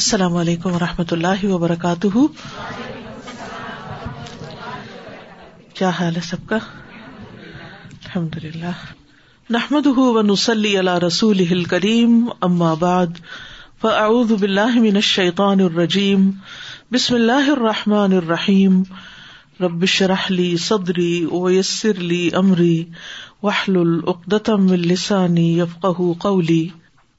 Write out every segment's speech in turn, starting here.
السلام علیکم و رحمۃ اللہ وبرکاتہ۔ کیا حال ہے سب کا؟ الحمد للہ نحمد ونسلی علی رسول کریم اما بعد، فاعوذ باللہ من الشیطان الرجیم۔ بسم اللہ الرحمٰن الرحیم۔ ربش رحلی صدری ویسر لی امری۔ وحل العقدم السانی یفقہ قولی۔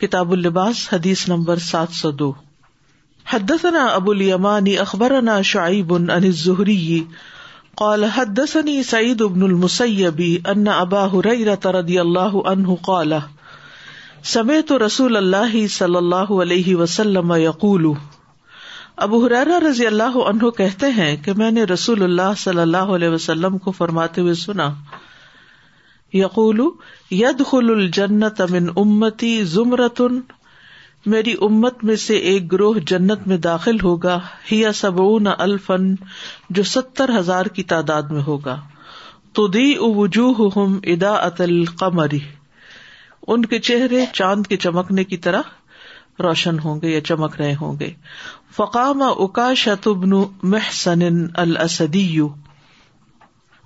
کتاب اللباس، حدیث نمبر سات سو دو. حدثنا ابو الیمانی اخبرنا شعیب عن الزہری، قال حدثني سعید ابن المسیب ان ابا هريره رضی اللہ عنہ قال، سمعت رسول اللہ صلی اللہ علیہ وسلم یقول ابو حرارا رضی اللہ عنہ کہتے ہیں کہ میں نے رسول اللہ صلی اللہ علیہ وسلم کو فرماتے ہوئے سنا یقول ید خل الجنت امن امتی زمرتن، میری امت میں سے ایک گروہ جنت میں داخل ہوگا ہیا سبعون الفن جو ستر ہزار کی تعداد میں ہوگا۔ تو دی وجوہ ادا اتل قمری ان کے چہرے چاند کے چمکنے کی طرح روشن ہوں گے یا چمک رہے ہوں گے۔ فقام اکا شتبن محسن السدی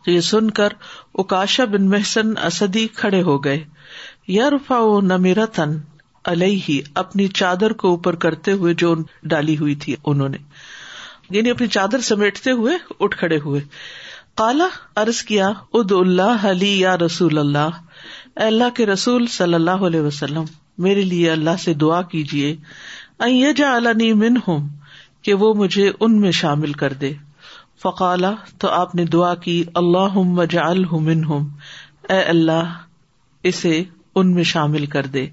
یہ سن کر اکاشا بن محسن اسدی کھڑے ہو گئے۔ یارفا نمیرتن علیہ، اپنی چادر کو اوپر کرتے ہوئے جو ڈالی ہوئی تھی انہوں نے۔ یعنی اپنی چادر سمیٹتے ہوئے اٹھ کھڑے ہوئے۔ کالا ارض کیا اد اللہ علی یا رسول اللہ اللہ کے رسول صلی اللہ علیہ وسلم۔ میرے لیے اللہ سے دعا کیجیے۔ جا علنی من ہوں کہ وہ مجھے ان میں شامل کر دے۔ فقالا، تو آپ نے دعا کی اللہ جا من ہوں اے اللہ، اسے ان میں شامل کر دے۔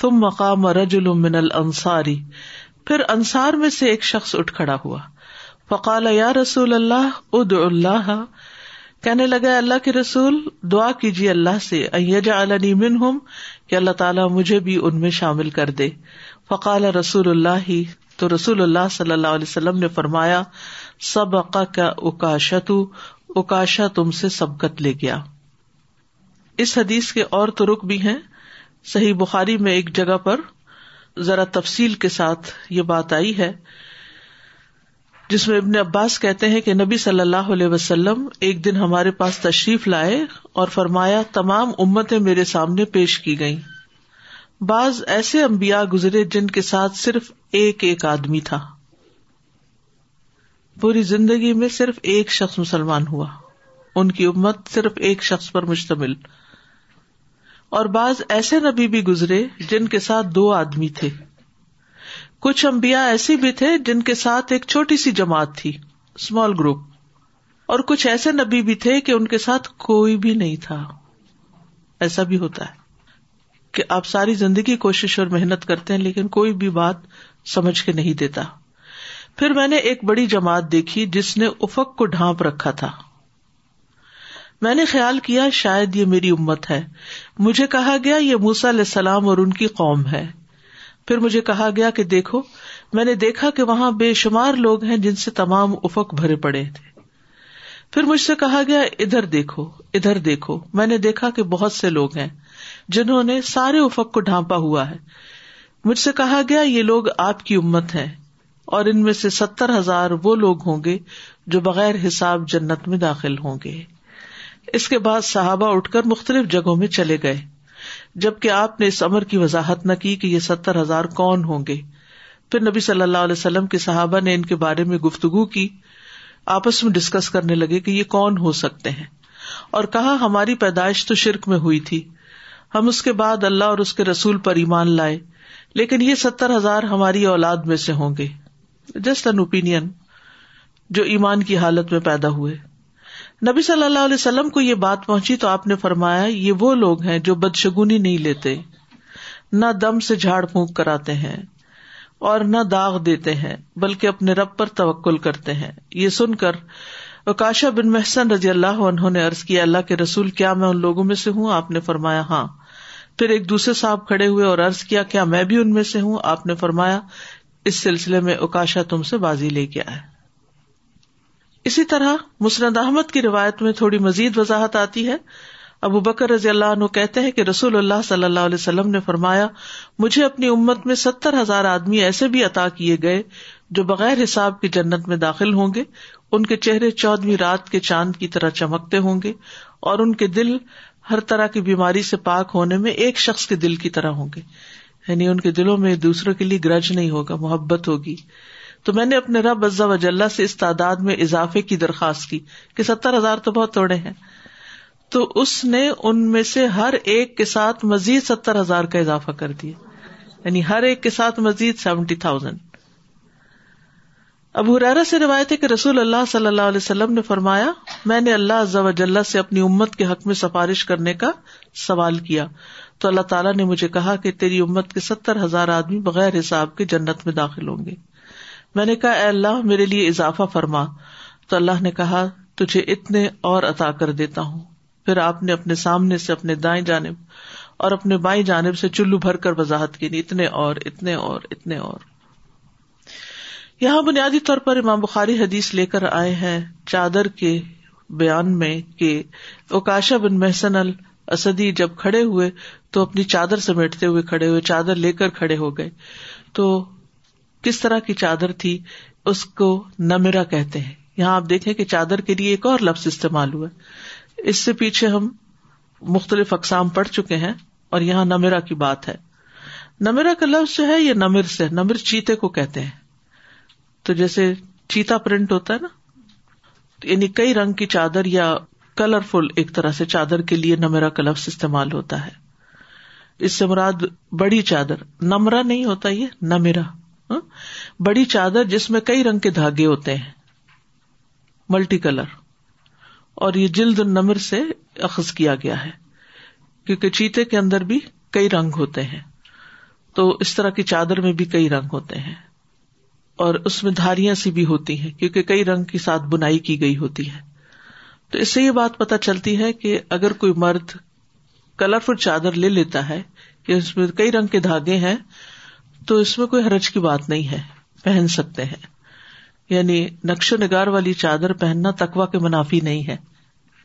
تم مقام رجل من الانصاری، پھر انصار میں سے ایک شخص اٹھ کھڑا ہوا۔ فقال یا رسول اللہ اد اللہ کہنے لگا اللہ کے رسول، دعا کیجیے اللہ سے علنی من ہوں کہ اللہ تعالیٰ مجھے بھی ان میں شامل کر دے۔ فقال رسول اللہ تو رسول اللہ صلی اللہ علیہ وسلم نے فرمایا سب کا اکاشا تو اکاشا تم سے سبقت لے گیا۔ اس حدیث کے اور ترک بھی ہیں۔ صحیح بخاری میں ایک جگہ پر ذرا تفصیل کے ساتھ یہ بات آئی ہے۔ جس میں ابن عباس کہتے ہیں کہ نبی صلی اللہ علیہ وسلم ایک دن ہمارے پاس تشریف لائے اور فرمایا، تمام امتیں میرے سامنے پیش کی گئی بعض ایسے امبیا گزرے جن کے ساتھ صرف ایک ایک آدمی تھا۔ پوری زندگی میں صرف ایک شخص مسلمان ہوا۔ ان کی امت صرف ایک شخص پر مشتمل۔ اور بعض ایسے نبی بھی گزرے جن کے ساتھ دو آدمی تھے۔ کچھ امبیا ایسی بھی تھے جن کے ساتھ ایک چھوٹی سی جماعت تھی اسمال گروپ اور کچھ ایسے نبی بھی تھے کہ ان کے ساتھ کوئی بھی نہیں تھا۔ ایسا بھی ہوتا ہے کہ آپ ساری زندگی کوشش اور محنت کرتے ہیں لیکن کوئی بھی بات سمجھ کے نہیں دیتا۔ پھر میں نے ایک بڑی جماعت دیکھی جس نے افق کو ڈھانپ رکھا تھا۔ میں نے خیال کیا، شاید یہ میری امت ہے۔ مجھے کہا گیا، یہ موسا علیہ السلام اور ان کی قوم ہے۔ پھر مجھے کہا گیا کہ دیکھو، میں نے دیکھا کہ وہاں بے شمار لوگ ہیں جن سے تمام افق بھرے پڑے تھے۔ پھر مجھ سے کہا گیا، ادھر دیکھو ادھر دیکھو۔ میں نے دیکھا کہ بہت سے لوگ ہیں جنہوں نے سارے افق کو ڈھانپا ہوا ہے۔ مجھ سے کہا گیا، یہ لوگ آپ کی امت ہے اور ان میں سے ستر ہزار وہ لوگ ہوں گے جو بغیر حساب جنت میں داخل ہوں گے۔ اس کے بعد صحابہ اٹھ کر مختلف جگہوں میں چلے گئے۔ جبکہ آپ نے اس امر کی وضاحت نہ کی کہ یہ ستر ہزار کون ہوں گے۔ پھر نبی صلی اللہ علیہ وسلم کے صحابہ نے ان کے بارے میں گفتگو کی۔ آپس میں ڈسکس کرنے لگے کہ یہ کون ہو سکتے ہیں۔ اور کہا، ہماری پیدائش تو شرک میں ہوئی تھی۔ ہم اس کے بعد اللہ اور اس کے رسول پر ایمان لائے، لیکن یہ ستر ہزار ہماری اولاد میں سے ہوں گے۔ جسٹ این اوپین جو ایمان کی حالت میں پیدا ہوئے۔ نبی صلی اللہ علیہ وسلم کو یہ بات پہنچی تو آپ نے فرمایا، یہ وہ لوگ ہیں جو بدشگونی نہیں لیتے، نہ دم سے جھاڑ پھونک کراتے ہیں اور نہ داغ دیتے ہیں، بلکہ اپنے رب پر توکل کرتے ہیں۔ یہ سن کر اکاشا بن محسن رضی اللہ عنہ نے ارض کیا، اللہ کے رسول، کیا میں ان لوگوں میں سے ہوں؟ آپ نے فرمایا ہاں۔ پھر ایک دوسرے صاحب کھڑے ہوئے اور ارض کیا کیا میں بھی ان میں سے ہوں؟ آپ نے فرمایا، اس سلسلے میں اکاشا تم سے بازی لے کے آئے۔ اسی طرح مسند احمد کی روایت میں تھوڑی مزید وضاحت آتی ہے۔ ابو بکر رضی اللہ عنہ کہتے ہیں کہ رسول اللہ صلی اللہ علیہ وسلم نے فرمایا، مجھے اپنی امت میں ستر ہزار آدمی ایسے بھی عطا کیے گئے جو بغیر حساب کی جنت میں داخل ہوں گے، ان کے چہرے چودہویں رات کے چاند کی طرح چمکتے ہوں گے اور ان کے دل ہر طرح کی بیماری سے پاک ہونے میں ایک شخص کے دل کی طرح ہوں گے۔ یعنی ان کے دلوں میں دوسروں کے لیے گرج نہیں ہوگا، محبت ہوگی۔ تو میں نے اپنے رب ازا وجاللہ سے اس تعداد میں اضافے کی درخواست کی کہ ستر ہزار تو بہت توڑے ہیں۔ تو اس نے ان میں سے ہر ایک کے ساتھ مزید ستر ہزار کا اضافہ کر دیا۔ یعنی ہر ایک کے ساتھ مزید سیونٹی تھاؤزینڈ۔ ابو حرارا سے روایت ہے کہ رسول اللہ صلی اللہ علیہ وسلم نے فرمایا، میں نے اللہ سے اپنی امت کے حق میں سفارش کرنے کا سوال کیا۔ تو اللہ تعالیٰ نے مجھے کہا کہ تیری امت کے ستر ہزار آدمی بغیر حساب کے جنت میں داخل ہوں گے۔ میں نے کہا، اے اللہ، میرے لیے اضافہ فرما۔ تو اللہ نے کہا، تجھے اتنے اور عطا کر دیتا ہوں۔ پھر آپ نے اپنے سامنے سے اپنے دائیں جانب اور اپنے بائیں جانب سے چلو بھر کر وضاحت کی، اتنے اور اتنے اور اتنے اور۔ یہاں بنیادی طور پر امام بخاری حدیث لے کر آئے ہیں چادر کے بیان میں کہ اوکاشا بن محسن السدی جب کھڑے ہوئے تو اپنی چادر سمیٹتے ہوئے کھڑے ہوئے، چادر لے کر کھڑے ہو گئے۔ تو کس طرح کی چادر تھی، اس کو نمیرا کہتے ہیں۔ یہاں آپ دیکھیں کہ چادر کے لیے ایک اور لفظ استعمال ہوا۔ اس سے پیچھے ہم مختلف اقسام پڑھ چکے ہیں اور یہاں نمیرا کی بات ہے۔ نمیرا کا لفظ جو ہے یہ نمر سے، نمر چیتے کو کہتے ہیں۔ تو جیسے چیتا پرنٹ ہوتا ہے نا یعنی کئی رنگ کی چادر یا کلرفل ایک طرح سے چادر کے لیے نمیرا کا لفظ استعمال ہوتا ہے۔ اس سے مراد بڑی چادر نمرا نہیں ہوتا یہ نمیرا ہاں؟ بڑی چادر جس میں کئی رنگ کے دھاگے ہوتے ہیں۔ Multi colour. اور یہ جلد نمر سے اخذ کیا گیا ہے۔ کیونکہ چیتے کے اندر بھی کئی رنگ ہوتے ہیں۔ تو اس طرح کی چادر میں بھی کئی رنگ ہوتے ہیں۔ اور اس میں دھاریاں سی بھی ہوتی ہیں، کیونکہ کئی رنگ کے ساتھ بنائی کی گئی ہوتی ہے۔ تو اس سے یہ بات پتا چلتی ہے کہ اگر کوئی مرد کلرفل چادر لے لیتا ہے کہ اس میں کئی رنگ کے دھاگے ہیں تو اس میں کوئی حرج کی بات نہیں ہے، پہن سکتے ہیں۔ یعنی نقش و نگار والی چادر پہننا تکوا کے منافی نہیں ہے۔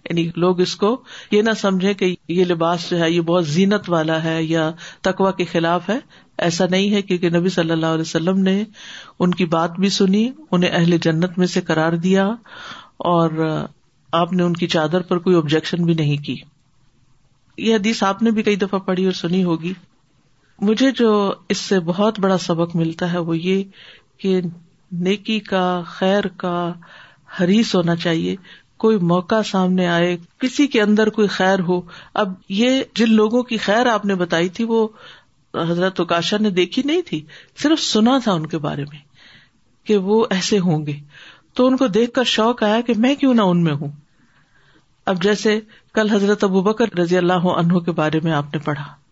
یعنی لوگ اس کو یہ نہ سمجھے کہ یہ لباس جو ہے، یہ بہت زینت والا ہے یا تکوا کے خلاف ہے۔ ایسا نہیں ہے کیونکہ نبی صلی اللہ علیہ وسلم نے ان کی بات بھی سنی، انہیں اہل جنت میں سے قرار دیا اور آپ نے ان کی چادر پر کوئی آبجیکشن بھی نہیں کی۔ یہ حدیث آپ نے بھی کئی دفعہ پڑھی اور سنی ہوگی۔ مجھے جو اس سے بہت بڑا سبق ملتا ہے وہ یہ کہ نیکی کا، خیر کا حریث ہونا چاہیے۔ کوئی موقع سامنے آئے، کسی کے اندر کوئی خیر ہو۔ اب یہ جن لوگوں کی خیر آپ نے بتائی تھی، وہ حضرت اکاشا نے دیکھی نہیں تھی۔ صرف سنا تھا ان کے بارے میں کہ وہ ایسے ہوں گے۔ تو ان کو دیکھ کر شوق آیا کہ میں کیوں نہ ان میں ہوں۔ اب جیسے کل حضرت ابو بکر رضی اللہ عنہ کے بارے میں آپ نے پڑھا۔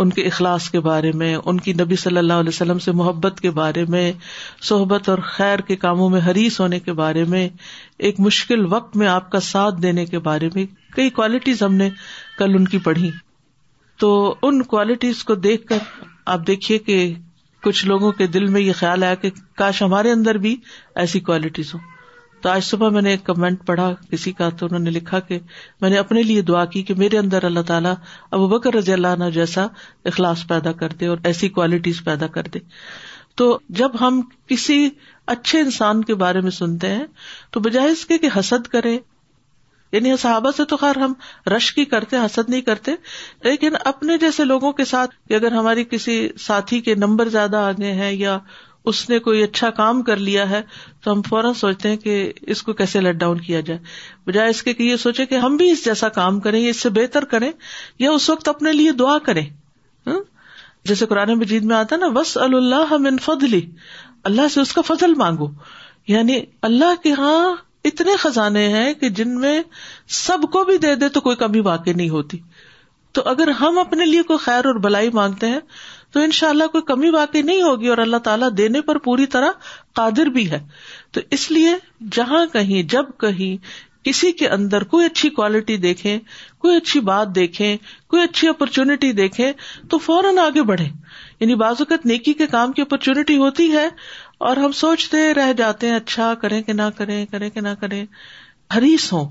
ان کے اخلاص کے بارے میں، ان کی نبی صلی اللہ علیہ وسلم سے محبت کے بارے میں، صحبت اور خیر کے کاموں میں حریث ہونے کے بارے میں، ایک مشکل وقت میں آپ کا ساتھ دینے کے بارے میں کئی کوالٹیز ہم نے کل ان کی پڑھی۔ تو ان کوالٹیز کو دیکھ کر آپ دیکھیے کہ کچھ لوگوں کے دل میں یہ خیال آیا کہ کاش ہمارے اندر بھی ایسی کوالٹیز ہوں۔ تو آج صبح میں نے ایک کمنٹ پڑھا کسی کا تو انہوں نے لکھا کہ میں نے اپنے لیے دعا کی کہ میرے اندر اللہ تعالیٰ ابو بکر رضی اللہ عنہ جیسا اخلاص پیدا کر دے اور ایسی کوالٹیز پیدا کر دے۔ تو جب ہم کسی اچھے انسان کے بارے میں سنتے ہیں تو بجائے اس کے کہ حسد کرے یعنی صحابہ سے تو خیر ہم رش کی کرتے، حسد نہیں کرتے، لیکن اپنے جیسے لوگوں کے ساتھ اگر ہماری کسی ساتھی کے نمبر زیادہ آگے ہیں یا اس نے کوئی اچھا کام کر لیا ہے تو ہم فوراً سوچتے ہیں کہ اس کو کیسے لیٹ ڈاؤن کیا جائے۔ بجائے اس کے کہ یہ سوچے کہ ہم بھی اس جیسا کام کریں یا اس سے بہتر کریں، یا اس وقت اپنے لیے دعا کریں۔ ہاں؟ جیسے قرآن مجید میں آتا نا وس اللہ من فضلی اللہ سے اس کا فضل مانگو۔ یعنی اللہ کے ہاں اتنے خزانے ہیں کہ جن میں سب کو بھی دے دے تو کوئی کمی واقع نہیں ہوتی۔ تو اگر ہم اپنے لیے کوئی خیر اور بلائی مانگتے ہیں تو ان شاء اللہ کوئی کمی واقع نہیں ہوگی اور اللہ تعالیٰ دینے پر پوری طرح قادر بھی ہے۔ تو اس لیے جہاں کہیں، جب کہیں، کسی کے اندر کوئی اچھی کوالٹی دیکھیں، کوئی اچھی بات دیکھیں، کوئی اچھی اپرچونٹی دیکھیں، تو فوراً آگے بڑھے یعنی بعض اوقات نیکی کے کام کی اپرچونٹی ہوتی ہے اور ہم سوچتے رہ جاتے ہیں اچھا کریں کہ نہ کریں کریں کہ نہ کریں۔ ہریس ہوں،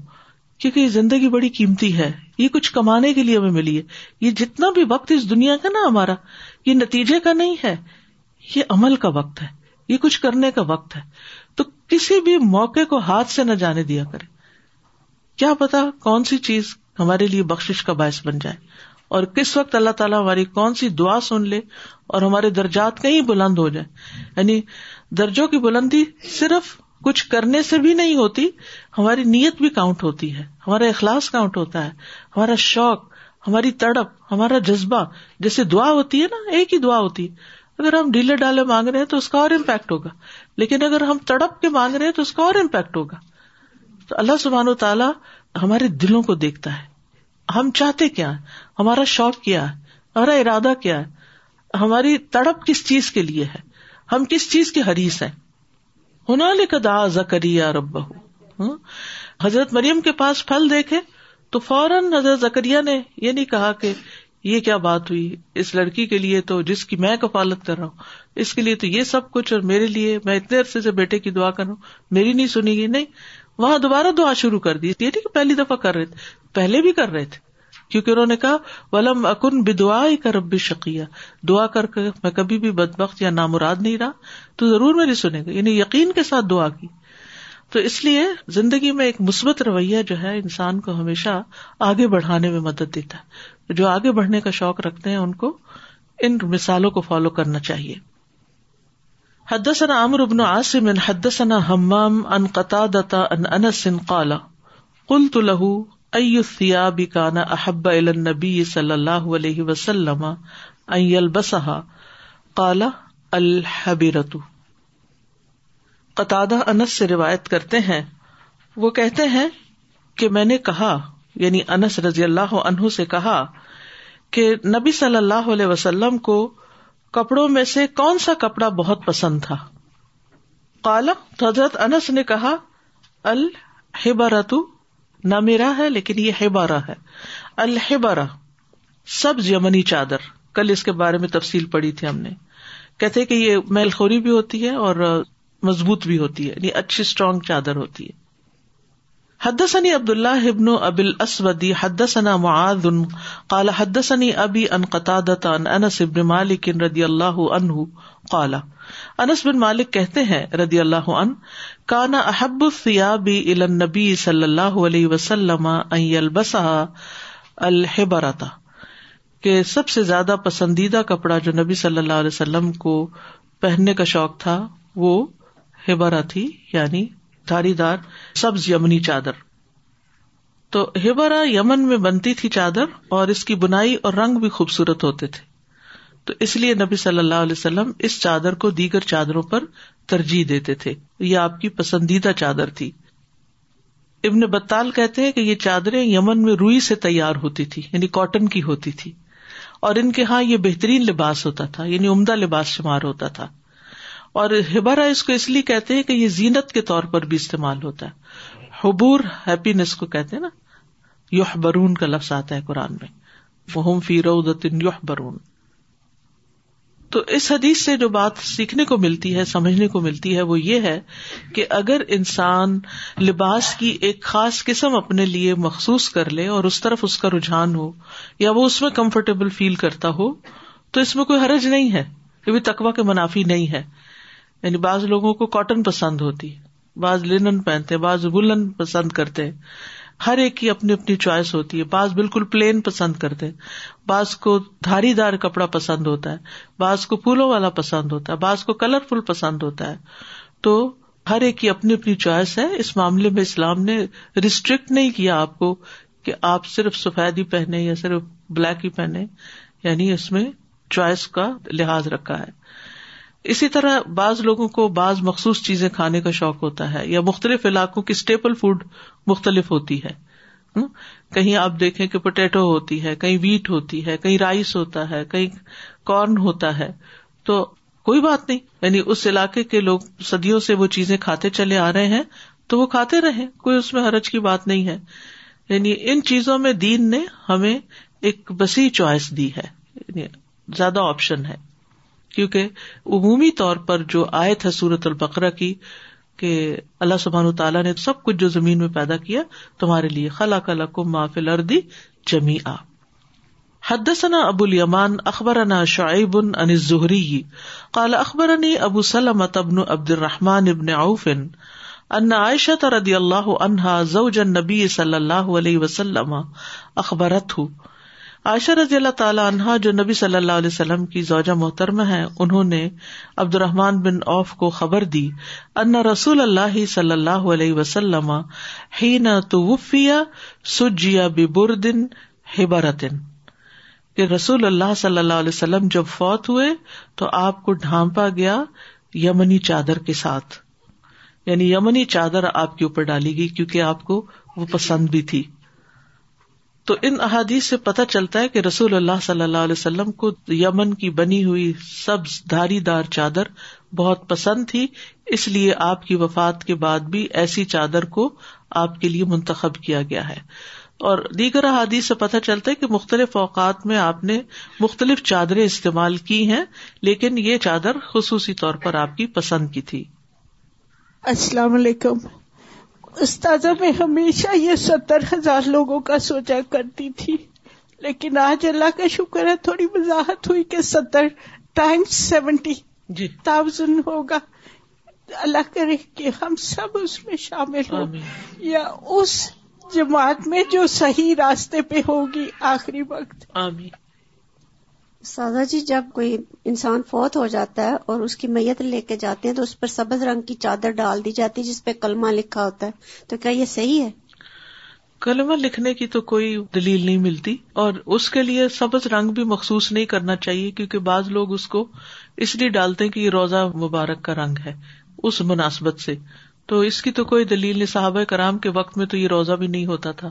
کیونکہ یہ زندگی بڑی قیمتی ہے۔ یہ کچھ کمانے کے لیے ہمیں ملی ہے۔ یہ جتنا بھی وقت اس دنیا کا نا ہمارا یہ نتیجے کا نہیں ہے، یہ عمل کا وقت ہے، یہ کچھ کرنے کا وقت ہے۔ تو کسی بھی موقع کو ہاتھ سے نہ جانے دیا کرے۔ کیا پتا کون سی چیز ہمارے لیے بخش کا باعث بن جائے۔ اور کس وقت اللہ تعالیٰ ہماری کون سی دعا سن لے اور ہمارے درجات کہیں بلند ہو جائے۔ یعنی درجوں کی بلندی صرف کچھ کرنے سے بھی نہیں ہوتی، ہماری نیت بھی کاؤنٹ ہوتی ہے، ہمارا اخلاص کاؤنٹ ہوتا ہے، ہمارا شوق ہماری تڑپ، ہمارا جذبہ، جیسے دعا ہوتی ہے نا، ایک ہی دعا ہوتی ہے۔ اگر ہم ڈیلے ڈالے مانگ رہے ہیں تو اس کا اور امپیکٹ ہوگا۔ لیکن اگر ہم تڑپ کے مانگ رہے ہیں تو اس کا اور امپیکٹ ہوگا۔ تو اللہ سبحان و تعالیٰ ہمارے دلوں کو دیکھتا ہے۔ ہم چاہتے کیا ہمارا شوق کیا ہے؟ ہمارا ارادہ کیا ہے؟ ہماری تڑپ کس چیز کے لیے ہے؟ ہم کس چیز کے حریث ہیں؟ دا زکری رب حضرت مریم کے پاس پھل دیکھے۔ تو فوراً حضرت زکری نے یہ نہیں کہا کہ یہ کیا بات ہوئی؟ اس لڑکی کے لیے تو جس کی میں کفالت کر رہا ہوں، اس کے لیے تو یہ سب کچھ اور میرے لیے، میں اتنے عرصے سے بیٹے کی دعا کر رہا ہوں، میری نہیں سنی گی نہیں۔ وہاں دوبارہ دعا شروع کر دی۔ یہ نہیں کہ پہلی دفعہ کر رہے تھے، پہلے بھی کر رہے تھے۔ کیونکہ انہوں نے کہا، ولم اکن بدعا ہی کر ربی شکیہ دعا کر کے میں کبھی بھی بد بخت یا نامراد نہیں رہا۔ تو ضرور میری سنے گا یعنی یقین کے ساتھ دعا کی۔ تو اس لیے زندگی میں ایک مثبت رویہ جو ہے انسان کو ہمیشہ آگے بڑھانے میں مدد دیتا ہے۔ جو آگے بڑھنے کا شوق رکھتے ہیں ان کو ان مثالوں کو فالو کرنا چاہیے۔ حدثنا عمرو بن عاصم، حدثنا حمام ان قطع دتا ان انس قال، قلت له الثياب كان احب الى النبي صلی اللہ علیہ وسلم ان يلبسها؟ قال الحبرۃ قطع انس سے روایت کرتے ہیں۔ وہ کہتے ہیں کہ میں نے کہا یعنی انس رضی اللہ عنہ سے کہا کہ نبی صلی اللہ علیہ وسلم کو کپڑوں میں سے کون سا کپڑا بہت پسند تھا۔ کالا حضرت انس نے کہا الحبرت نہ میرا ہے لیکن یہ ہیبارا ہے۔ الحبرا سبز یمنی چادر۔ کل اس کے بارے میں تفصیل پڑی تھی ہم نے۔ کہتے کہ یہ میل خوری بھی ہوتی ہے اور مضبوط بھی ہوتی ہے یعنی اچھی اسٹرانگ چادر ہوتی ہے۔ حدثني عبد الله ابن ابي الاسود، حدثنا معاذ، قال حدثني ابي ان قتادة عن انس بن مالك رضي الله عنه قال، انس بن مالک کہتے ہیں رضی اللہ عنہ، کان احب الثياب الى النبي صلی اللہ علیہ وسلم ان يلبسها الحبرة کہ سب سے زیادہ پسندیدہ کپڑا جو نبی صلی اللہ علیہ وسلم کو پہننے کا شوق تھا وہ ہبرا تھی یعنی دھاری دار سبز یمنی چادر۔ تو ہبرا یمن میں بنتی تھی چادر اور اس کی بنائی اور رنگ بھی خوبصورت ہوتے تھے۔ تو اس لیے نبی صلی اللہ علیہ وسلم اس چادر کو دیگر چادروں پر ترجیح دیتے تھے۔ یہ آپ کی پسندیدہ چادر تھی۔ ابن بطال کہتے ہیں کہ یہ چادریں یمن میں روئی سے تیار ہوتی تھی یعنی کاٹن کی ہوتی تھی۔ اور ان کے ہاں یہ بہترین لباس ہوتا تھا یعنی عمدہ لباس شمار ہوتا تھا۔ اور ہبارا اس کو اس لیے کہتے ہیں کہ یہ زینت کے طور پر بھی استعمال ہوتا ہے۔ حبور ہیپینس کو کہتے ہیں نا۔ یوح برون کا لفظ آتا ہے قرآن میں۔ وہ فی یوح برون تو اس حدیث سے جو بات سیکھنے کو ملتی ہے، سمجھنے کو ملتی ہے، وہ یہ ہے کہ اگر انسان لباس کی ایک خاص قسم اپنے لیے مخصوص کر لے اور اس طرف اس کا رجحان ہو، یا وہ اس میں کمفرٹیبل فیل کرتا ہو، تو اس میں کوئی حرج نہیں ہے یہ بھی تقوا کے منافی نہیں ہے۔ یعنی بعض لوگوں کو کاٹن پسند ہوتی ہے، بعض لینن پہنتے، بعض بلن پسند کرتے۔ ہر ایک کی اپنی اپنی چوائس ہوتی ہے، بعض بالکل پلین پسند کرتے۔ بعض کو دھاری دار کپڑا پسند ہوتا ہے، بعض کو پھولوں والا پسند ہوتا ہے، بعض کو کلر فل پسند ہوتا ہے۔ تو ہر ایک کی اپنی اپنی چوائس ہے۔ اس معاملے میں اسلام نے ریسٹرکٹ نہیں کیا آپ کو کہ آپ صرف سفید ہی پہنے یا صرف بلیک ہی پہنے یعنی اس میں چوائس کا لحاظ رکھا ہے۔ اسی طرح بعض لوگوں کو بعض مخصوص چیزیں کھانے کا شوق ہوتا ہے یا مختلف علاقوں کی اسٹیپل فوڈ مختلف ہوتی ہے۔ کہیں آپ دیکھیں کہ پوٹیٹو ہوتی ہے، کہیں ویٹ ہوتی ہے، کہیں رائس ہوتا ہے، کہیں کارن ہوتا ہے۔ تو کوئی بات نہیں یعنی اس علاقے کے لوگ صدیوں سے وہ چیزیں کھاتے چلے آ رہے ہیں تو وہ کھاتے رہے کوئی اس میں حرج کی بات نہیں ہے۔ یعنی ان چیزوں میں دین نے ہمیں ایک وسیع چوائس دی ہے یعنی زیادہ آپشن ہے۔ کیونکہ عمومی طور پر جو آئے تھا سورت البقرا کی کہ اللہ سبحان تعالیٰ نے سب کچھ جو زمین میں پیدا کیا تمہارے لیے خلا کلا کم معافل اردی جمی آ حدثنا ابو الیمان، اخبرنا شعیب ان الزہری، قال اخبرنی ابو سلمۃ ابن عبد الرحمن ابن عوف ان عائشہ رضی اللہ عنہا زوج النبی صلی اللہ علیہ وسلم اخبرته۔ عائشہ رضی اللہ تعالیٰ عنہا، جو نبی صلی اللہ علیہ وسلم کی زوجہ محترمہ ہے انہوں نے عبد الرحمان بن اوف کو خبر دی، ان رسول اللہ صلی اللہ علیہ وسلم ہین توفیا سجیا ببردن ہبرتن کہ رسول اللہ صلی اللہ علیہ وسلم جب فوت ہوئے تو آپ کو ڈھانپا گیا یمنی چادر کے ساتھ۔ یعنی یمنی چادر آپ کے اوپر ڈالی گئی کیونکہ آپ کو وہ پسند بھی تھی۔ تو ان احادیث سے پتہ چلتا ہے کہ رسول اللہ صلی اللہ علیہ وسلم کو یمن کی بنی ہوئی سبز دھاری دار چادر بہت پسند تھی، اس لیے آپ کی وفات کے بعد بھی ایسی چادر کو آپ کے لیے منتخب کیا گیا ہے۔ اور دیگر احادیث سے پتہ چلتا ہے کہ مختلف اوقات میں آپ نے مختلف چادریں استعمال کی ہیں، لیکن یہ چادر خصوصی طور پر آپ کی پسند کی تھی۔ السلام علیکم۔ استاذہ میں ہمیشہ یہ ستر ہزار لوگوں کا سوچا کرتی تھی لیکن آج اللہ کا شکر ہے تھوڑی وضاحت ہوئی کہ ستر ٹائمس سیونٹی جی۔ تھاؤزینڈ ہوگا۔ اللہ کرے کہ ہم سب اس میں شامل ہوں۔ یا اس جماعت میں جو صحیح راستے پہ ہوگی آخری وقت۔ آمین۔ سادہ جی جب کوئی انسان فوت ہو جاتا ہے اور اس کی میت لے کے جاتے ہیں تو اس پر سبز رنگ کی چادر ڈال دی جاتی ہے جس پہ کلمہ لکھا ہوتا ہے۔ تو کیا یہ صحیح ہے؟ کلمہ لکھنے کی تو کوئی دلیل نہیں ملتی اور اس کے لیے سبز رنگ بھی مخصوص نہیں کرنا چاہیے کیونکہ بعض لوگ اس کو اس لیے ڈالتے ہیں کہ یہ روزہ مبارک کا رنگ ہے اس مناسبت سے۔ تو اس کی تو کوئی دلیل نہیں۔ صحابہ کرام کے وقت میں تو یہ روزہ بھی نہیں ہوتا تھا۔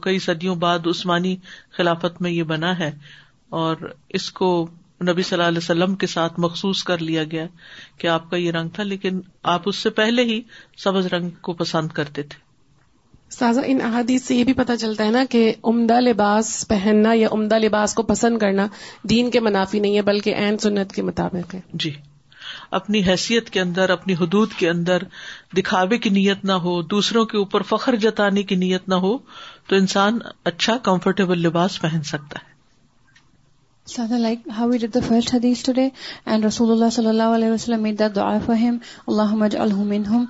کئی صدیوں بعد عثمانی خلافت میں یہ بنا ہے۔ اور اس کو نبی صلی اللہ علیہ وسلم کے ساتھ مخصوص کر لیا گیا کہ آپ کا یہ رنگ تھا لیکن آپ اس سے پہلے ہی سبز رنگ کو پسند کرتے تھے۔ سازا ان احادیث سے یہ بھی پتا چلتا ہے نا کہ عمدہ لباس پہننا یا عمدہ لباس کو پسند کرنا دین کے منافی نہیں ہے بلکہ عین سنت کے مطابق ہے۔ جی۔ اپنی حیثیت کے اندر اپنی حدود کے اندر دکھاوے کی نیت نہ ہو دوسروں کے اوپر فخر جتانے کی نیت نہ ہو تو انسان اچھا کمفرٹیبل لباس پہن سکتا ہے۔ Sada, like how we did the first hadith today, and Rasulullah sallallahu alaihi wasallam made that dua for him, Allahumma ij'alhu minhum.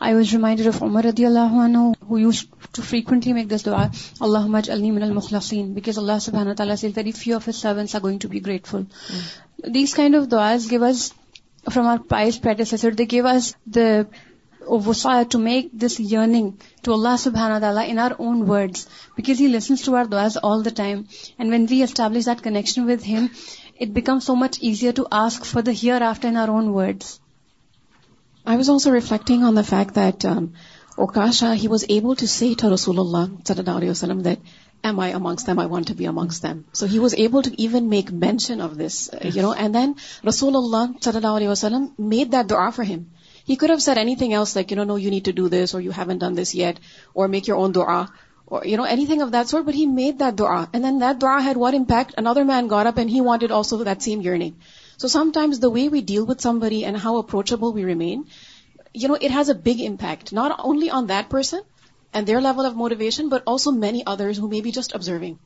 I was reminded of Umar radiallahu anhu, who used to frequently make this dua, Allahumma ij'alni min al-mukhlasin, because Allah subhanahu wa ta'ala says very few of his servants are going to be grateful. These kind of duas give us, from our pious predecessor, they gave us the to make this learning to اللہ سبحانہ تعالیٰ in our own words because he listens to our those all the time and when we establish connection with him it become so much easier to ask for the here after in our own words I was also reflecting on the fact that oh he was able to see to رسول اللہ صلی اللہ علیہ وسلم that I'm I amongst them I want to be amongst them so he was able to even make mention of this you know and then رسول اللہ صلی اللہ علیہ وسلم میڈ دیٹ دو اے ہم He could have said anything else like, no, you need to do this, or you haven't done this yet, or make your own dua, or anything of that sort, but he made that dua. And then that dua had what impact? Another man got up and he wanted also that same yearning. So sometimes the way we deal with somebody and how approachable we remain, it has a big impact, not only on that person and their level of motivation, but also many others who may be just observing.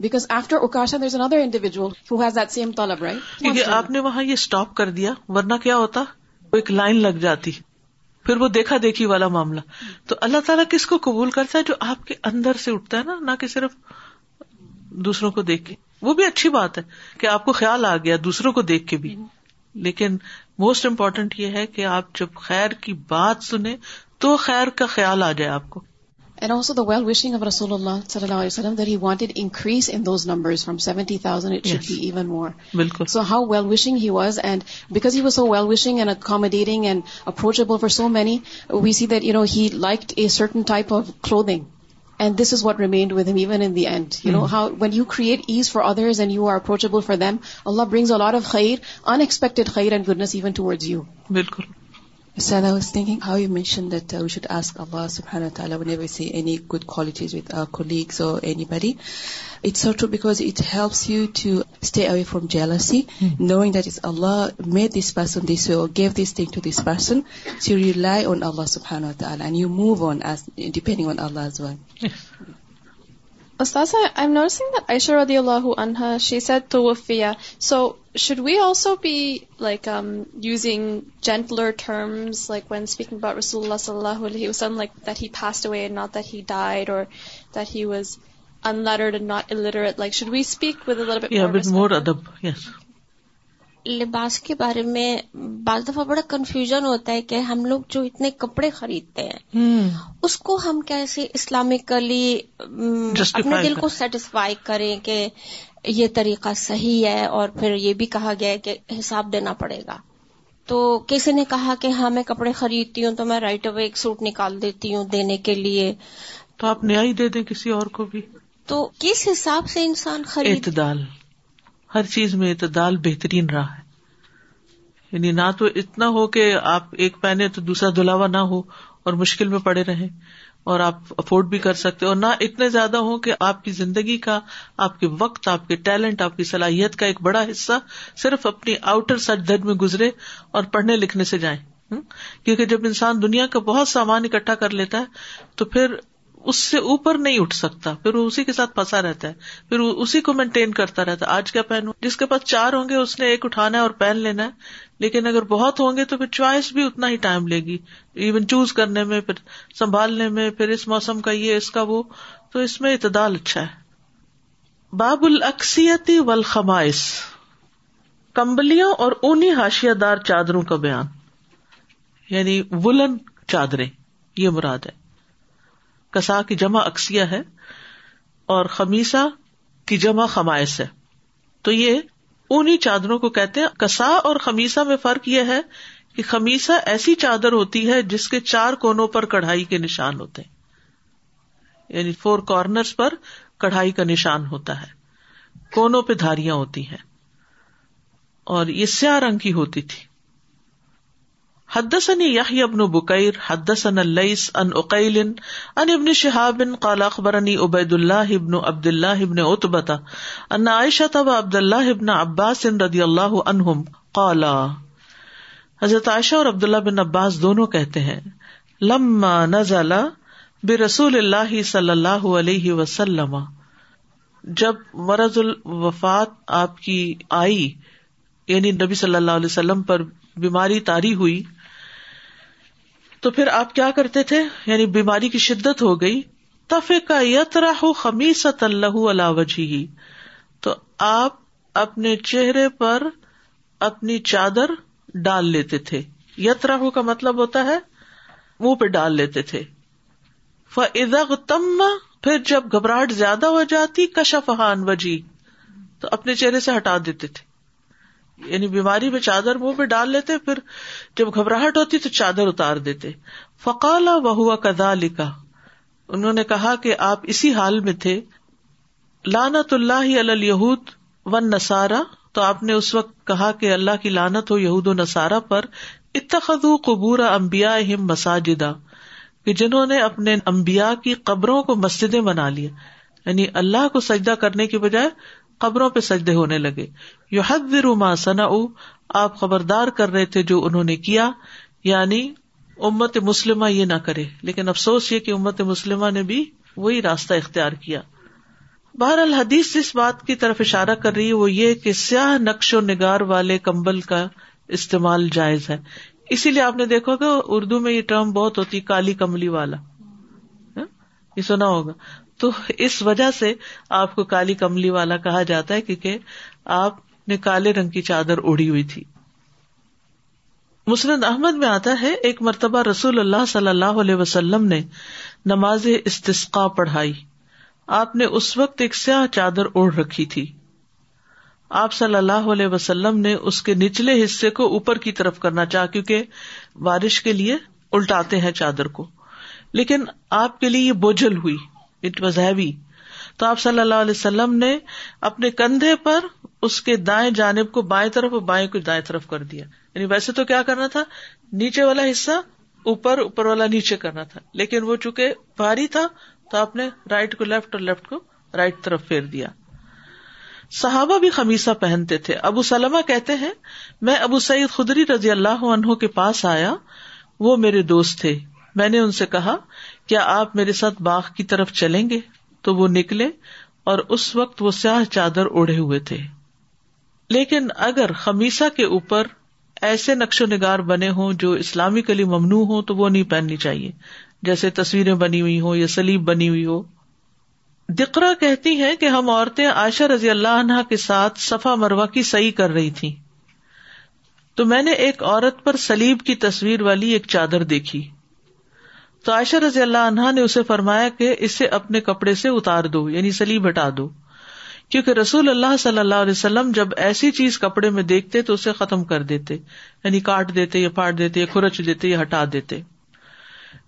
Because after Ukasha, there's another individual who has that same talab, right? کیونکہ آپ نے وہاں یہ stop کر دیا ورنہ کیا ہوتا ایک لائن لگ جاتی پھر وہ دیکھا دیکھی والا معاملہ۔ تو اللہ تعالیٰ کس کو قبول کرتا ہے جو آپ کے اندر سے اٹھتا ہے نا؟ نہ کہ صرف دوسروں کو دیکھ کے۔ وہ بھی اچھی بات ہے کہ آپ کو خیال آ گیا دوسروں کو دیکھ کے بھی۔ لیکن موسٹ امپورٹینٹ یہ ہے کہ آپ جب خیر کی بات سنیں تو خیر کا خیال آ جائے آپ کو۔ And also the well-wishing of Rasulullah sallallahu alaihi wasallam that he wanted increase in those numbers from 70,000, it should Yes. be even more. بالکل So how well-wishing he was, and because he was so well-wishing and accommodating and approachable for so many, we see that, you know, he liked a certain type of clothing. And this is what remained with him even in the end. You know, how when you create ease for others and you are approachable for them, Allah brings a lot of khair, unexpected khair and goodness even towards you. بالکل Ustad, I was thinking how you mentioned that uh, we should ask Allah subhanahu wa ta'ala whenever we see any good qualities with our colleagues or anybody. It's so true because it helps you to stay away from jealousy, knowing that it's Allah made this person this way or gave this thing to this person. So you rely on Allah subhanahu wa ta'ala and you move on as depending on Allah as well. استاث I am nursing انہا she see so should we also be like using gentler terms like when speaking but رسول صلی اللہ تر ہی fast وے نا تر ہی ڈائر or should we speak whether لباس کے بارے میں بعض دفعہ بڑا کنفیوژن ہوتا ہے کہ ہم لوگ جو اتنے کپڑے خریدتے ہیں اس کو ہم کیسے اسلامکلی اپنے دل۔ کو سیٹسفائی کریں کہ یہ طریقہ صحیح ہے اور پھر یہ بھی کہا گیا ہے کہ حساب دینا پڑے گا۔ تو کسی نے کہا کہ ہاں میں کپڑے خریدتی ہوں تو میں رائٹ اوے ایک سوٹ نکال دیتی ہوں دینے کے لیے۔ تو آپ نیا ہی دے دیں کسی اور کو بھی۔ تو کس حساب سے انسان خرید اعتدال۔ ہر چیز میں اعتدال بہترین رہا ہے۔ یعنی نہ تو اتنا ہو کہ آپ ایک پہنے تو دوسرا دلاوا نہ ہو اور مشکل میں پڑے رہیں اور آپ افورڈ بھی کر سکتے اور نہ اتنے زیادہ ہو کہ آپ کی زندگی کا، آپ کے وقت، آپ کے ٹیلنٹ، آپ کی صلاحیت کا ایک بڑا حصہ صرف اپنی آؤٹر سچ دھر میں گزرے اور پڑھنے لکھنے سے جائیں۔ کیونکہ جب انسان دنیا کا بہت سامان اکٹھا کر لیتا ہے تو پھر اس سے اوپر نہیں اٹھ سکتا، پھر وہ اسی کے ساتھ پھنسا رہتا ہے۔ پھر وہ اسی کو مینٹین کرتا رہتا ہے۔ آج کیا پہنوں؟ جس کے پاس چار ہوں گے، اس نے ایک اٹھانا ہے اور پہن لینا ہے۔ لیکن اگر بہت ہوں گے تو پھر چوائس بھی اتنا ہی ٹائم لے گی۔ ایون چوز کرنے میں، پھر سنبھالنے میں، پھر اس موسم کا یہ، اس کا وہ۔ تو اس میں اعتدال اچھا ہے۔ باب الاکسیتی والخمائس۔ کمبلیوں اور اونی ہاشیہ دار چادروں کا بیان۔ یعنی ولن چادریں، یہ مراد ہے۔ کسا کی جمع اکسیا ہے اور خمیسا کی جمع خمائس ہے۔ تو یہ اونی چادروں کو کہتے ہیں۔ کسا اور خمیسا میں فرق یہ ہے کہ خمیسا ایسی چادر ہوتی ہے جس کے چار کونوں پر کڑھائی کے نشان ہوتے ہیں۔ یعنی فور کارنرز پر کڑھائی کا نشان ہوتا ہے۔ کونوں پہ دھاریاں ہوتی ہیں۔ اور یہ سیاہ رنگ کی ہوتی تھی۔ حدثني يحيى بن بكير، حدثنا الليث عن عقيل عن ابن شهاب قال اخبرني عبيد الله بن عبد الله بن عتبة ان عائشة وعبد الله بن عباس رضي الله عنهم قالا، حضرت عائشہ اور عبداللہ بن عباس دونوں کہتے ہیں، لما نزل برسول اللہ صلی اللہ علیہ وسلم، جب مرض الوفات آپ کی آئی یعنی نبی صلی اللہ علیہ وسلم پر بیماری تاری ہوئی تو پھر آپ کیا کرتے تھے؟ یعنی بیماری کی شدت ہو گئی۔ تف کا یتراہ خمیست اللہ علا وجہ تو آپ اپنے چہرے پر اپنی چادر ڈال لیتے تھے۔ یتراہ کا مطلب ہوتا ہے منہ پہ ڈال لیتے تھے۔ فض تم پھر جب گھبراہٹ زیادہ ہو جاتی کشفہان وجی تو اپنے چہرے سے ہٹا دیتے تھے۔ یعنی بیماری میں چادر منہ پہ ڈال لیتے، پھر جب گھبراہٹ ہوتی تو چادر اتار دیتے۔ فقالا وہ کدا لکھا انہوں نے کہا کہ آپ اسی حال میں تھے۔ لانت اللہ الہود و نسارا تو آپ نے اس وقت کہا کہ اللہ کی لانت ہو یہود و نصارہ پر۔ اتخذ قبور امبیا ہم مساجدہ۔ کہ جنہوں نے اپنے امبیا کی قبروں کو مسجدیں بنا لیا۔ یعنی اللہ کو سجدہ کرنے کی بجائے قبروں پہ سجدے ہونے لگے۔ یو حد ما سنا آپ خبردار کر رہے تھے جو انہوں نے کیا یعنی امت مسلمہ یہ نہ کرے۔ لیکن افسوس یہ کہ امت مسلمہ نے بھی وہی راستہ اختیار کیا۔ بہر الحدیث جس بات کی طرف اشارہ کر رہی ہے، وہ یہ کہ سیاہ نقش و نگار والے کمبل کا استعمال جائز ہے۔ اسی لیے آپ نے دیکھا کہ اردو میں یہ ٹرم بہت ہوتی، کالی کملی والا۔ ہاں، یہ سنا ہوگا۔ تو اس وجہ سے آپ کو کالی کملی والا کہا جاتا ہے کیونکہ آپ نے کالے رنگ کی چادر اڑی ہوئی تھی۔ مسند احمد میں آتا ہے، ایک مرتبہ رسول اللہ صلی اللہ علیہ وسلم نے نماز استسقا پڑھائی۔ آپ نے اس وقت ایک سیاہ چادر اوڑھ رکھی تھی۔ آپ صلی اللہ علیہ وسلم نے اس کے نچلے حصے کو اوپر کی طرف کرنا چاہ کیونکہ بارش کے لیے الٹاتے ہیں چادر کو۔ لیکن آپ کے لیے یہ بوجھل ہوئی۔ It was heavy. تو آپ صلی اللہ علیہ وسلم نے اپنے کندھے پر اس کے دائیں جانب کو بائیں طرف اور بائیں کو دائیں طرف کر دیا۔ یعنی ویسے تو کیا کرنا تھا؟ نیچے والا حصہ اوپر اوپر والا نیچے کرنا تھا۔ لیکن وہ چونکہ بھاری تھا، تو آپ نے رائٹ کو لیفٹ اور لیفٹ کو رائٹ طرف پھیر دیا۔ صحابہ بھی خمیسہ پہنتے تھے۔ ابو سلمہ کہتے ہیں، میں ابو سعید خدری رضی اللہ عنہ کے پاس آیا، وہ میرے دوست تھے۔ میں نے ان سے کہا کیا آپ میرے ساتھ باغ کی طرف چلیں گے؟ تو وہ نکلے اور اس وقت وہ سیاہ چادر اوڑھے ہوئے تھے۔ لیکن اگر خمیسہ کے اوپر ایسے نقش و نگار بنے ہوں جو اسلامی کلی ممنوع ہو تو وہ نہیں پہننی چاہیے۔ جیسے تصویریں بنی ہوئی ہوں یا سلیب بنی ہوئی ہو۔ دقرا کہتی ہیں کہ ہم عورتیں عائشہ رضی اللہ عنہا کے ساتھ صفا مروا کی صحیح کر رہی تھی تو میں نے ایک عورت پر سلیب کی تصویر والی ایک چادر دیکھی۔ تو عائشہ رضی اللہ عنہا نے اسے فرمایا کہ اسے اپنے کپڑے سے اتار دو یعنی سلیب ہٹا دو۔ کیونکہ رسول اللہ صلی اللہ علیہ وسلم جب ایسی چیز کپڑے میں دیکھتے تو اسے ختم کر دیتے یعنی کاٹ دیتے یا پاٹ دیتے یا کھرچ دیتے یا ہٹا دیتے۔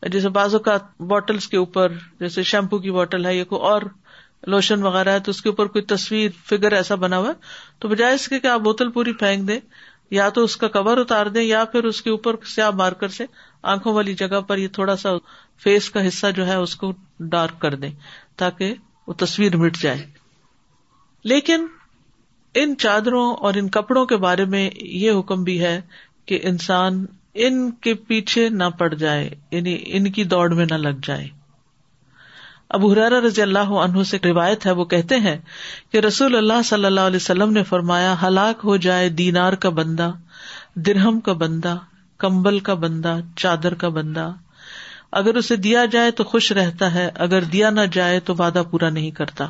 جیسے بازو کا بوٹلس کے اوپر، جیسے شیمپو کی بوٹل ہے یا کوئی اور لوشن وغیرہ ہے، تو اس کے اوپر کوئی تصویر فگر ایسا بنا ہوا تو بجائے اس کے کہ آپ بوتل پوری پھینک دیں، یا تو اس کا کور اتار دیں یا پھر اس کے اوپر سیاہ مارکر سے آنکھوں والی جگہ پر یہ تھوڑا سا فیس کا حصہ جو ہے اس کو ڈارک کر دیں تاکہ وہ تصویر مٹ جائے۔ لیکن ان چادروں اور ان کپڑوں کے بارے میں یہ حکم بھی ہے کہ انسان ان کے پیچھے نہ پڑ جائے یعنی ان کی دوڑ میں نہ لگ جائے۔ ابو حرار رضی اللہ عنہ سے روایت ہے، وہ کہتے ہیں کہ رسول اللہ صلی اللہ علیہ وسلم نے فرمایا، ہلاک ہو جائے دینار کا بندہ، درہم کا بندہ کمبل کا بندہ، چادر کا بندہ۔ اگر اسے دیا جائے تو خوش رہتا ہے، اگر دیا نہ جائے تو وعدہ پورا نہیں کرتا۔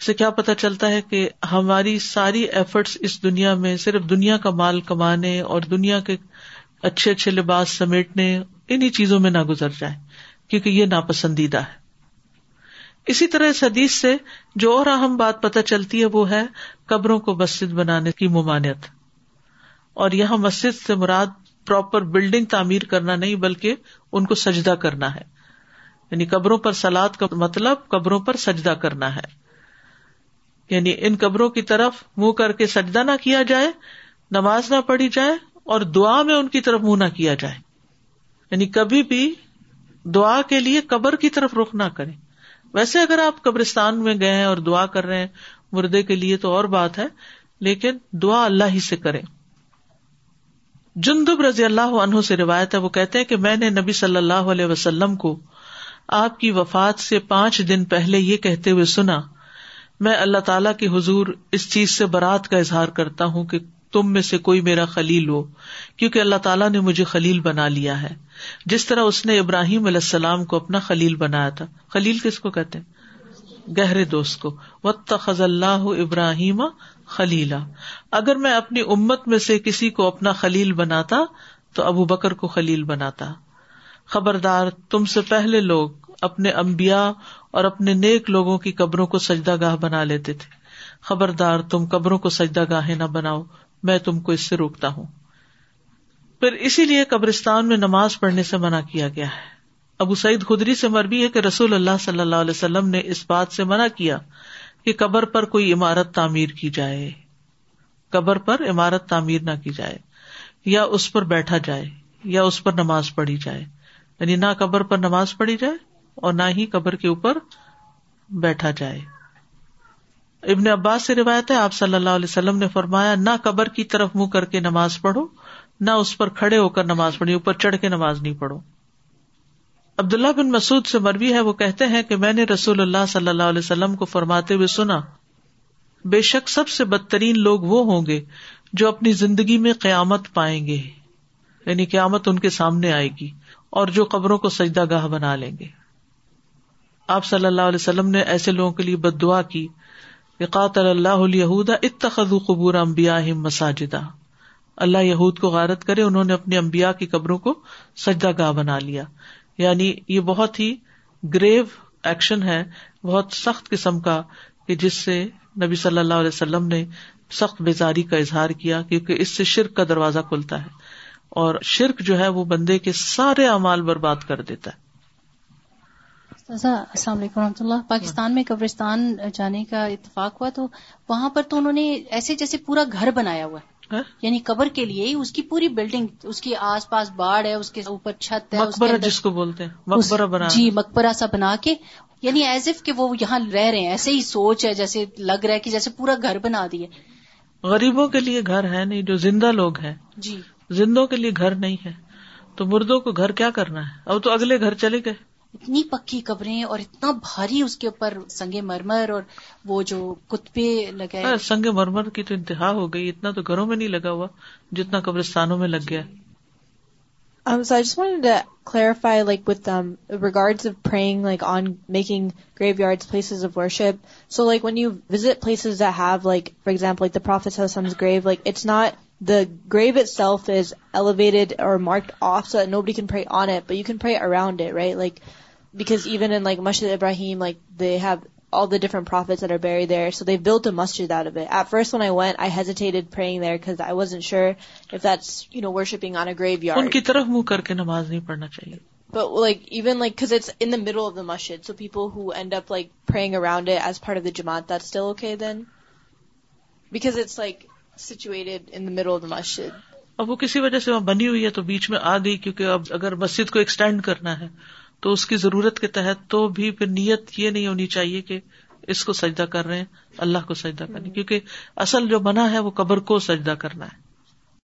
سے کیا پتا چلتا ہے کہ ہماری ساری ایفرٹس اس دنیا میں صرف دنیا کا مال کمانے اور دنیا کے اچھے اچھے لباس سمیٹنے انہیں چیزوں میں نہ گزر جائے، کیونکہ یہ ناپسندیدہ ہے۔ اسی طرح اس حدیث سے جو اور اہم بات پتہ چلتی ہے، وہ ہے قبروں کو مسجد بنانے کی ممانعت۔ اور یہاں مسجد سے مراد پراپر بلڈنگ تعمیر کرنا نہیں، بلکہ ان کو سجدہ کرنا ہے۔ یعنی قبروں پر سلاد کا مطلب قبروں پر سجدہ کرنا ہے۔ یعنی ان قبروں کی طرف منہ کر کے سجدہ نہ کیا جائے، نماز نہ پڑھی جائے اور دعا میں ان کی طرف منہ نہ کیا جائے۔ یعنی کبھی بھی دعا کے لیے قبر کی طرف رخ نہ کرے ویسے اگر آپ قبرستان میں گئے ہیں اور دعا کر رہے ہیں، مردے کے لیے تو اور بات ہے، لیکن دعا اللہ ہی سے کرے جندب رضی اللہ عنہ سے روایت ہے، وہ کہتے ہیں کہ میں نے نبی صلی اللہ علیہ وسلم کو آپ کی وفات سے پانچ دن پہلے یہ کہتے ہوئے سنا، میں اللہ تعالیٰ کی حضور اس چیز سے برات کا اظہار کرتا ہوں کہ تم میں سے کوئی میرا خلیل ہو، کیونکہ اللہ تعالیٰ نے مجھے خلیل بنا لیا ہے۔ جس طرح اس نے ابراہیم علیہ السلام کو اپنا خلیل بنایا تھا۔ خلیل کس کو کہتے ہیں؟ گہرے دوست کو۔ وط خز اللہ ابراہیم خلیلا اگر میں اپنی امت میں سے کسی کو اپنا خلیل بناتا، تو ابو بکر کو خلیل بناتا۔ خبردار، تم سے پہلے لوگ اپنے امبیا اور اپنے نیک لوگوں کی قبروں کو سجدہ گاہ بنا لیتے تھے۔ خبردار، تم قبروں کو سجدہ گاہ نہ بناؤ، میں تم کو اس سے روکتا ہوں۔ پھر اسی لیے قبرستان میں نماز پڑھنے سے منع کیا گیا ہے۔ ابو سعید خدری سے مربی ہے کہ رسول اللہ صلی اللہ علیہ وسلم نے اس بات سے منع کیا کہ قبر پر کوئی عمارت تعمیر کی جائے، قبر پر عمارت تعمیر نہ کی جائے، یا اس پر بیٹھا جائے، یا اس پر نماز پڑھی جائے۔ یعنی نہ قبر پر نماز پڑھی جائے اور نہ ہی قبر کے اوپر بیٹھا جائے۔ ابن عباس سے روایت ہے، آپ صلی اللہ علیہ وسلم نے فرمایا، نہ قبر کی طرف منہ کر کے نماز پڑھو، نہ اس پر کھڑے ہو کر نماز پڑھی اوپر چڑھ کے نماز نہیں پڑھو۔ عبداللہ بن مسعد سے مربی ہے، وہ کہتے ہیں کہ میں نے رسول اللہ صلی اللہ علیہ وسلم کو فرماتے ہوئے سنا، بے شک سب سے بدترین لوگ وہ ہوں گے جو اپنی زندگی میں قیامت پائیں گے یعنی قیامت ان کے سامنے آئے گی اور جو قبروں کو سجدہ گاہ بنا لیں گے۔ آپ صلی اللہ علیہ وسلم نے ایسے لوگوں کے لیے بد دعا کی قاتل اللہ اتخذوا قبور امبیا مساجدہ۔ اللہ یہود کو غارت کرے، انہوں نے اپنی امبیا کی قبروں کو سجدہ گاہ بنا لیا۔ یعنی یہ بہت ہی گریو ایکشن ہے، بہت سخت قسم کا، کہ جس سے نبی صلی اللہ علیہ وسلم نے سخت بیزاری کا اظہار کیا، کیونکہ اس سے شرک کا دروازہ کھلتا ہے۔ اور شرک جو ہے، وہ بندے کے سارے اعمال برباد کر دیتا ہے۔ السلام علیکم رحمۃ اللہ۔ پاکستان میں قبرستان جانے کا اتفاق ہوا تو وہاں پر تو انہوں نے ایسے جیسے پورا گھر بنایا ہوا ہے۔ یعنی قبر کے لیے ہی اس کی پوری بلڈنگ اس کے آس پاس باڑ ہے اس کے اوپر چھت ہے مقبرہ جس کو بولتے ہیں مقبرہ بنا جی مقبرہ سا بنا کے یعنی ایز اف کہ وہ یہاں رہ رہے ہیں ایسے ہی سوچ ہے جیسے لگ رہا ہے کہ جیسے پورا گھر بنا دیے غریبوں کے لیے گھر ہے نہیں جو زندہ لوگ ہیں۔ جی۔ زندوں کے لیے گھر نہیں ہے۔ تو مردوں کو گھر کیا کرنا ہے؟ اب تو اگلے گھر چلے گئے۔ اتنی پکی قبریں اور اتنا بھاری اس کے اوپر سنگ مرمر اور وہ جو کتبے لگے ہاں، سنگ مرمر کی تو انتہا ہو گئی اتنا تو گھروں میں نہیں لگا جتنا قبرستانوں میں لگ گیا۔ The grave itself is elevated or marked off so that nobody can pray on it, but you can pray around it, right? Like because even in like Masjid Ibrahim, like they have all the different prophets that are buried there, so they built a masjid out of it. At first, when I went, I hesitated praying there because I wasn't sure if that's you know worshiping on a graveyard. ان کی طرف منہ کر کے نماز نہیں پڑھنا چاہیے But like even like because it's in the middle of the masjid, so people who end up like praying around it as part of the jamaat, that's still okay then, because it's like situated in the middle of the masjid. اب وہ کسی وجہ سے وہاں بنی ہوئی ہے تو بیچ میں آ گئی، کیونکہ اب اگر مسجد کو ایکسٹینڈ کرنا ہے، تو اس کی ضرورت کے تحت تو بھی پھر نیت یہ نہیں ہونی چاہیے کہ اس کو سجدہ کر رہے ہیں، اللہ کو سجدہ کرنے، کیونکہ اصل جو بنا ہے وہ قبر کو سجدہ کرنا ہے